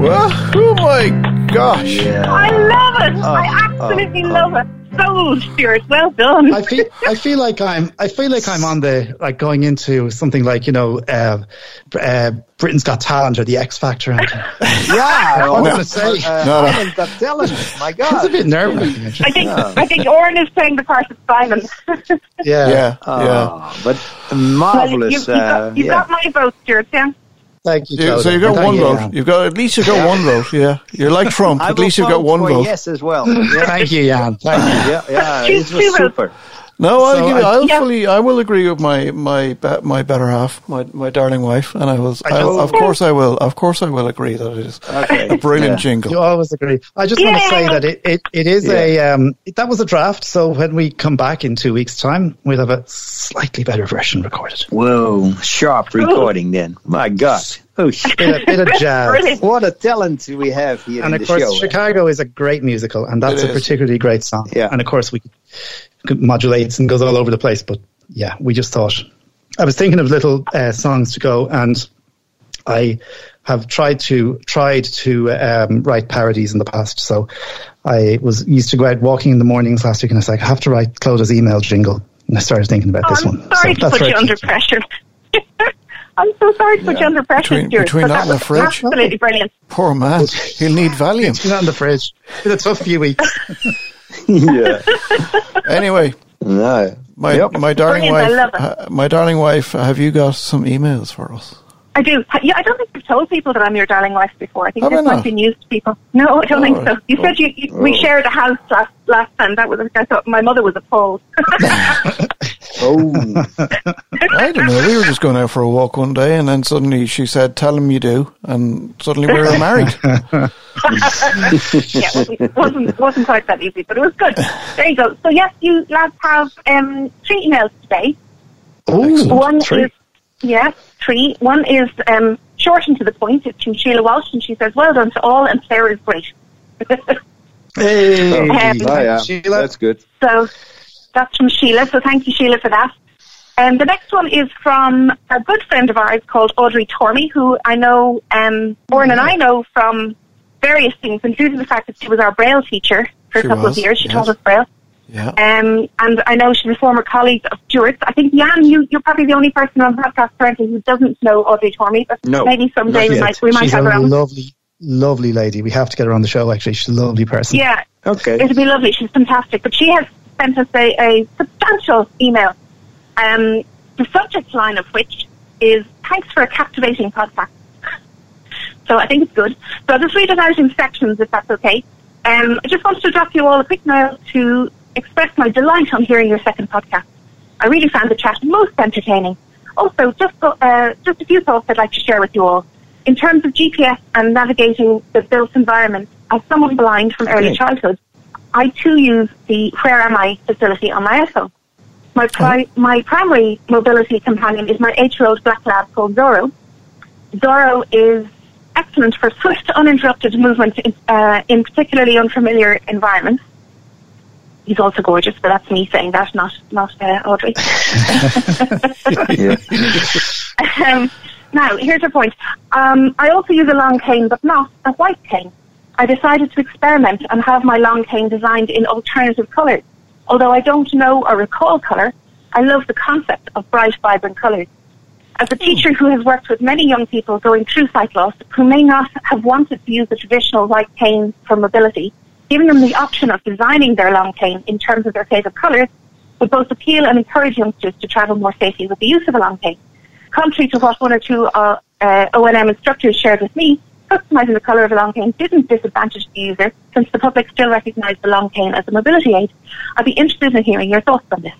Well, oh my gosh! I love it. Oh, I absolutely oh, love oh. it. So, Stuart, well done. I feel I feel like I'm I feel like I'm on the like going into something like you know uh, uh, Britain's Got Talent or the X Factor. And *laughs* Yeah, I'm No. going to say uh, No, no. Ireland Got Talent. My God, it's a God. bit nerve wracking. I think I think Oren is playing the part of Simon. Yeah. *laughs* Yeah, yeah. Oh, but well, marvelous. you, you, uh, got, you yeah. got my vote, Stuart. Yeah. Thank you. You- so you've got one you, vote. Jan. You've got at least you've got one vote. Yeah, you're like *laughs* Trump. At least you've got one for vote. Yes, as well. *laughs* Yeah, Thank you, Jan. Thank you. yeah, yeah. Two- It was super. No, I'll So give. I- I'll Yeah. fully. I will agree with my my my better half, my my darling wife, and I will. I I don't- of course, I will. Of course, I will agree that it is Okay. a brilliant Yeah. jingle. You always agree. I just want to say that it, it, it is a um, that was a draft. So when we come back in two weeks' time, we'll have a slightly better version recorded. Whoa, sharp recording then. My God. Oh, shit. Bit of, bit of jazz. Brilliant. What a talent we have here and in of the course, show. Chicago is a great musical, and that's It a is. particularly great song. Yeah. And of course, we it modulates and goes all over the place. But yeah, we just thought I was thinking of little uh, songs to go, and I have tried to tried to um, write parodies in the past. So I was used to go out walking in the mornings last week, and I was like, I have to write Clodagh's email jingle, and I started thinking about Oh, this I'm one. sorry So to put where you under pressure. *laughs* I'm so sorry to put you under pressure, Between- Stuart. between but that and the fridge. Absolutely brilliant. Poor man, he'll need Valium. It's been the fridge. It's a tough few weeks. *laughs* yeah. *laughs* Anyway, No. my Yep. my darling Brilliant, I wife, love it. uh, my darling wife, have you got some emails for us? I do. Yeah, I don't think you've told people that I'm your darling wife before. I think Have I this might be news to people. No, I don't think Oh, so. You said you, you we oh. shared a house last last time. That was I thought my mother was appalled. *laughs* Oh, I don't know. We were just going out for a walk one day, and then suddenly she said, "Tell him you do," and suddenly we were married. yeah, it wasn't, wasn't wasn't quite that easy, but it was good. There you go. So yes, you lads have um, three emails today. Oh, One three. is yes, three. One is um, short and to the point. It's from Sheila Walsh, and she says, "Well done to all, and Claire is great." *laughs* Hey, Um, oh yeah. Sheila. That's good. So that's from Sheila. So thank you, Sheila, for that. And the next one is from a good friend of ours called Audrey Tormey, who I know, um, Oren and I know from various things, including the fact that she was our Braille teacher for a She couple was, of years. She yes. taught us Braille. Yeah. Um, and I know she's a former colleague of Stuart's. I think, Jan, you, you're probably the only person on the podcast currently who doesn't know Audrey Tormey, but No, maybe someday we might, we might She's have a her on. lovely, lovely lady. We have to get her on the show. Actually, she's a lovely person. Yeah, Okay. it'd be lovely. She's fantastic. But she has sent us a, a substantial email. Um, the subject line of which is thanks for a captivating podcast. *laughs* So I think it's good. So I'll just read it out in sections if that's okay. Um, I just wanted to drop you all a quick mail to express my delight on hearing your second podcast. I really found the chat most entertaining. Also, just uh, just a few thoughts I'd like to share with you all. In terms of GPS and navigating the built environment, as someone blind from early childhood, I too use the Where Am I facility on my iPhone. My, pri- my primary mobility companion is my eight-year-old black lab called Zorro. Zorro is excellent for swift, uninterrupted movement in, uh, in particularly unfamiliar environments. He's also gorgeous, but that's me saying that, not not uh, Audrey. *laughs* *laughs* Um, now, here's your point. Um, I also use a long cane, but not a white cane. I decided to experiment and have my long cane designed in alternative colours. Although I don't know or recall colour, I love the concept of bright, vibrant colours. As a teacher who has worked with many young people going through sight loss who may not have wanted to use the traditional white cane for mobility, giving them the option of designing their long cane in terms of their favourite colours would both appeal and encourage youngsters to travel more safely with the use of a long cane. Contrary to what one or two uh, uh, O&M instructors shared with me, customizing the colour of a long cane didn't disadvantage the user since the public still recognised the long cane as a mobility aid. I'd be interested in hearing your thoughts on this.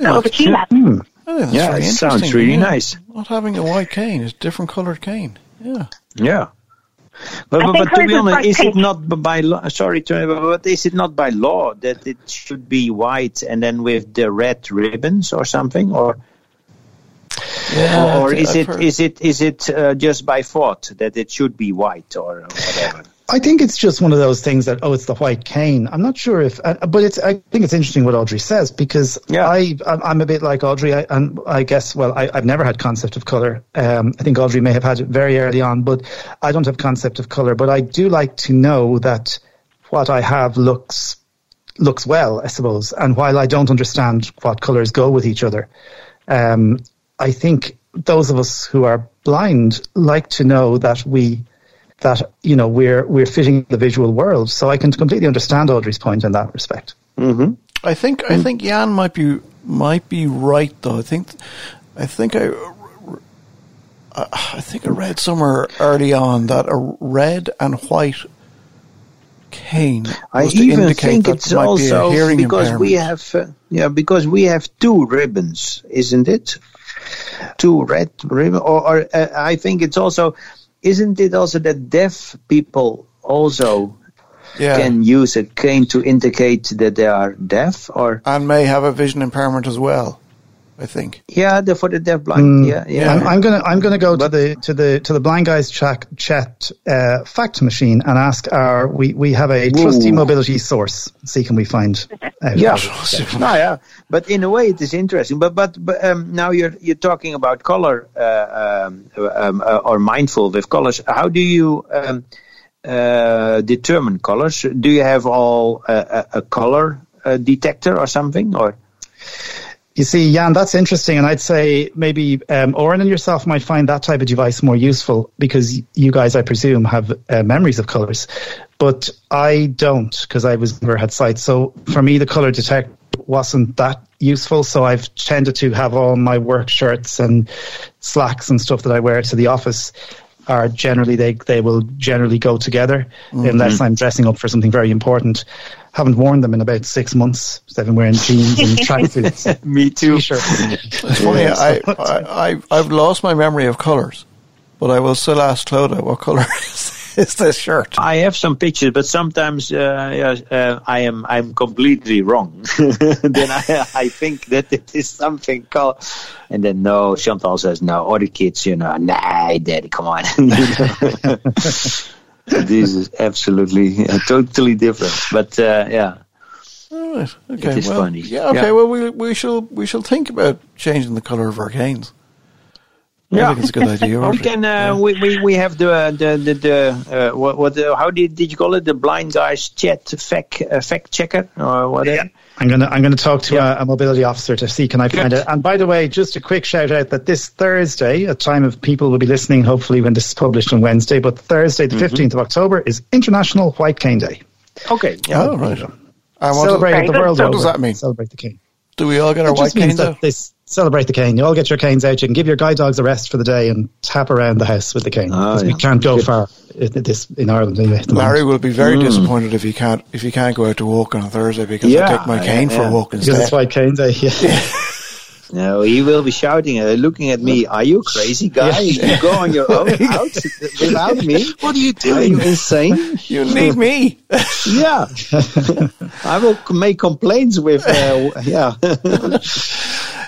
So over to you, lads. Hmm. I think Yeah, it sounds really yeah. nice. Not having a white cane, it's a different coloured cane. Yeah. Yeah. But, but, but to be honest, quite is it not by law? Sorry, to, but is it not by law that it should be white and then with the red ribbons or something, or Yeah. or I is I've it heard- is it is it uh, just by thought that it should be white or whatever? I think it's just one of those things that oh, it's the white cane. I'm not sure if, uh, but it's. I think it's interesting what Audrey says because Yeah. I I'm I'm a bit like Audrey, I, and I guess well I, I've never had concept of color. Um, I think Audrey may have had it very early on, but I don't have concept of color. But I do like to know that what I have looks looks well, I suppose. And while I don't understand what colors go with each other, um, I think those of us who are blind like to know that we that you know we're we're fitting the visual world. So I can completely understand Audrey's point in that respect. Mm-hmm. I think I think Jan might be might be right though. I think I think I I I think I read somewhere early on that a red and white cane I to even indicate think that it's also be a hearing because we have uh, yeah because we have two ribbons, isn't it? Two red ribbon, or, or uh, I think it's also isn't it also that deaf people also yeah. can use a cane to indicate that they are deaf, or and may have a vision impairment as well. I think. yeah, the, for the deaf blind, yeah, yeah. I'm, I'm gonna I'm gonna go But- to the to the to the blind guys chat chat uh, fact machine and ask our we we have a trusty Whoa. mobility source. See can we find out Yeah, *laughs* no, yeah, but in a way it is interesting. But but, but um, now you're you're talking about color uh, um, um, uh, or mindful with colors. How do you um, uh, determine colors? Do you have all uh, a, a color uh, detector or something? Or You see, Jan, that's interesting, and I'd say maybe um, Oren and yourself might find that type of device more useful because you guys, I presume, have uh, memories of colors, but I don't because I was never had sight. So for me, the color detector wasn't that useful. So I've tended to have all my work shirts and slacks and stuff that I wear to the office are generally they they will generally go together unless mm-hmm. I'm dressing up for something very important. Haven't worn them in about six months. 'cause I've been wearing jeans and *laughs* tracksuits. me too. T-shirt. It's funny. I, I, I I've lost my memory of colours, but I will still ask Clodagh what colour *laughs* is, is this shirt. I have some pictures, but sometimes uh, uh, I am I'm completely wrong. *laughs* then I, I think that it is something called, and then no, Chantal says no. Or the kids, you know, nah, daddy, come on. *laughs* This is absolutely uh, totally different. But uh, yeah, All right. Okay. It is well, funny. Yeah. Okay. Yeah. Well, we we shall we shall think about changing the colour of our canes. I Yeah. think it's a good idea. *laughs* we can. Uh, we, we we have the uh, the the, the uh, what what uh, how did did you call it the blind guys chat fact uh, fact checker or whatever. I'm gonna I'm gonna talk to a, a mobility officer to see can I find it. And by the way, just a quick shout out that this Thursday, a time of people will be listening, hopefully when this is published on Wednesday, but Thursday, the 15th of October, is International White Cane Day. Okay. Oh, right. And what, Celebrated the Very world good. What does that mean? Celebrate the cane. Do we all get our It white just means canes that out? this celebrate the cane. You all get your canes out. You can give your guide dogs a rest for the day and tap around the house with the cane Oh, because we can't go far in, this in Ireland anyway. at the Larry moment. will be very Mm. disappointed if he can't if he can't go out to walk on a Thursday because I Yeah, take my cane yeah, for a yeah. walk because instead. it's White Cane Day. *laughs* Yeah. No, he will be shouting and looking at me. Are you crazy guy? You go on your own *laughs* out without me? What are you doing? Are you insane? *laughs* You need me. Yeah, *laughs* I will make complaints with. Uh, yeah,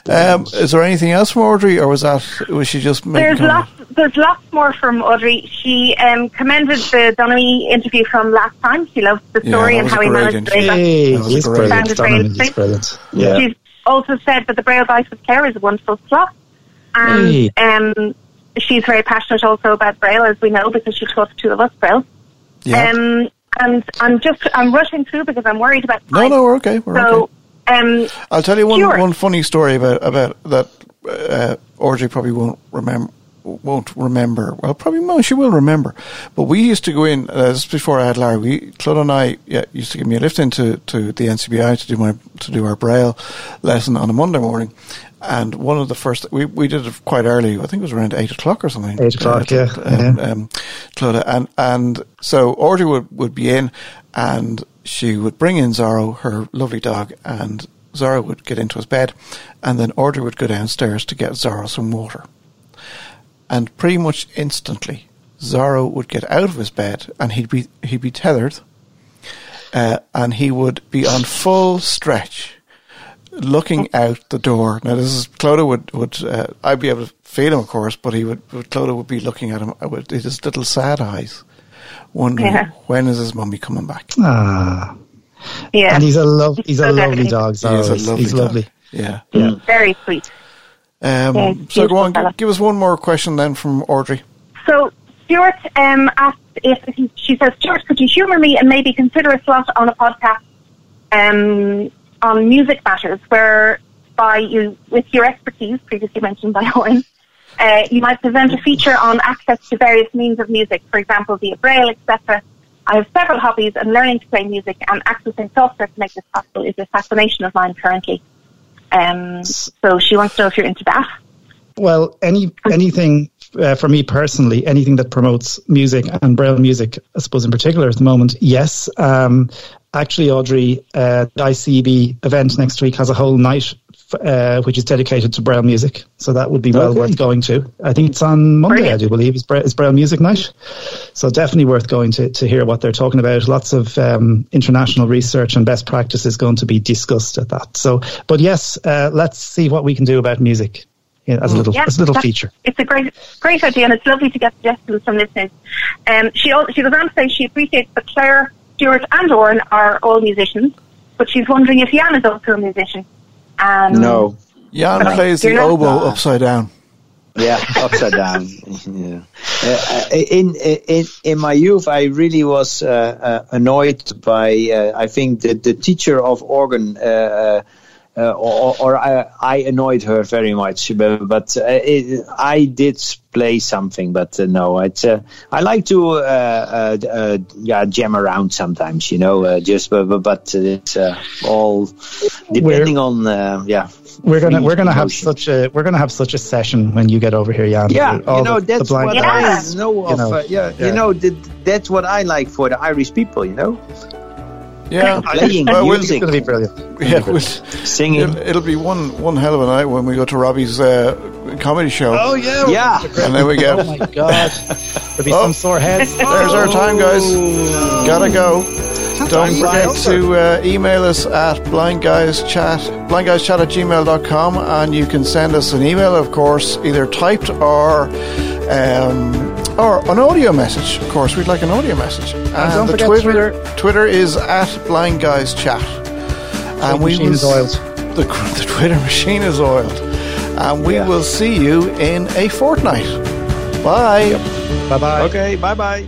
Um, is there anything else from Audrey, or was that was she just making There's lots. There's lots more from Audrey. She um, commended the Donomy interview from last time. She loved the story that and how he managed to interview. that. That was he's great. brilliant. Sounded Donovan, very he's brilliant. yeah. She's also said that the Braille Guys with Care is a wonderful slot. And Hey. um, she's very passionate also about Braille, as we know, because she taught the two of us Braille. Yeah. Um, and I'm just, I'm rushing through because I'm worried about no, time. no, we're okay. We're So, okay. um, I'll tell you one one funny story about about that. Uh, Audrey probably won't remember. Won't remember. Well, probably no, she will remember. But we used to go in. Uh, this is before I had Larry. We Clodagh and I yeah, used to give me a lift into to the NCBI to do my to do our braille lesson on a Monday morning. And one of the first we we did it quite early. I think it was around eight o'clock or something. Eight o'clock, Uh, yeah, Um, yeah. um, Clodagh and and so Audrey would would be in, and she would bring in Zorro, her lovely dog, and Zorro would get into his bed, and then Audrey would go downstairs to get Zorro some water. And pretty much instantly, Zorro would get out of his bed, and he'd be he'd be tethered, uh, and he would be on full stretch, looking out the door. Now, this is Clodagh would would uh, I'd be able to feel him, of course, but he would but Clodagh would be looking at him with his little sad eyes, wondering Yeah. when is his mummy coming back. Ah, yeah. and he's a love. He's a lovely definitely. dog. He is a He's- lovely he's dog. lovely. Yeah. very sweet. Um, Yeah, so go on, fella. give, give us one more question then from Audrey. So Stuart um, asked if he, she says, Stuart, could you humour me and maybe consider a slot on a podcast um, on music matters, whereby you, with your expertise previously mentioned by Owen, uh, you might present a feature on access to various means of music, for example, via Braille, etc. I have several hobbies, and learning to play music and accessing software to make this possible is a fascination of mine currently. Um, so she wants to know if you're into that. Well, any anything uh, for me personally, anything that promotes music and braille music, I suppose in particular at the moment, yes. Um, actually, Audrey, uh, the ICEB event next week has a whole night uh, which is dedicated to braille music, so that would be well Okay. worth going to. I think it's on Monday, Brilliant. I do believe, is braille, music night. So definitely worth going to to hear what they're talking about. Lots of um, international research and best practice is going to be discussed at that. So, but yes, uh, let's see what we can do about music as a little Yeah, as a little feature. It's a great, great idea, and it's lovely to get suggestions from listeners. Um, she she goes on to say she appreciates that Claire, Stuart, and Oren are all musicians, but she's wondering if Jan is also a musician. Um, No. Jan But plays the you're not- oboe upside down. Yeah, upside down. *laughs* yeah. Uh, in in in my youth, I really was uh, uh, annoyed by. Uh, I think the the teacher of organ. Uh, or, or I, I annoyed her very much, but, but uh, it, I did play something. But uh, no, it's uh, I like to uh, uh, uh, yeah jam around sometimes, you know. Uh, just but, but- it's uh, all depending on uh, yeah. We're gonna we're gonna have such a we're gonna have such a session when you get over here, Jan. Yeah, you know the- the that's blind what. Yeah. I know of. know, uh, yeah, yeah. you know that, that's what I like for the Irish people. You know, Yeah, *laughs* playing Well, we'll- It's music, gonna be brilliant. yeah. We'll, singing. it'll, it'll be one one hell of a night when we go to Robbie's uh, comedy show. Oh yeah, Yeah, and then we go. *laughs* Oh my god, there'll be Oh. some sore heads. There's our time, guys. Gotta go. Don't forget to uh, email us at blindguyschat, blindguyschat at gmail.com, and you can send us an email, of course, either typed or um, or an audio message. Of course, we'd like an audio message. And, don't the forget Twitter, Twitter is at Blind Guys Chat. And we machine will is oiled. The, *laughs* the Twitter machine is oiled. And we Yeah. will see you in a fortnight. Bye. Bye bye. Okay, bye bye.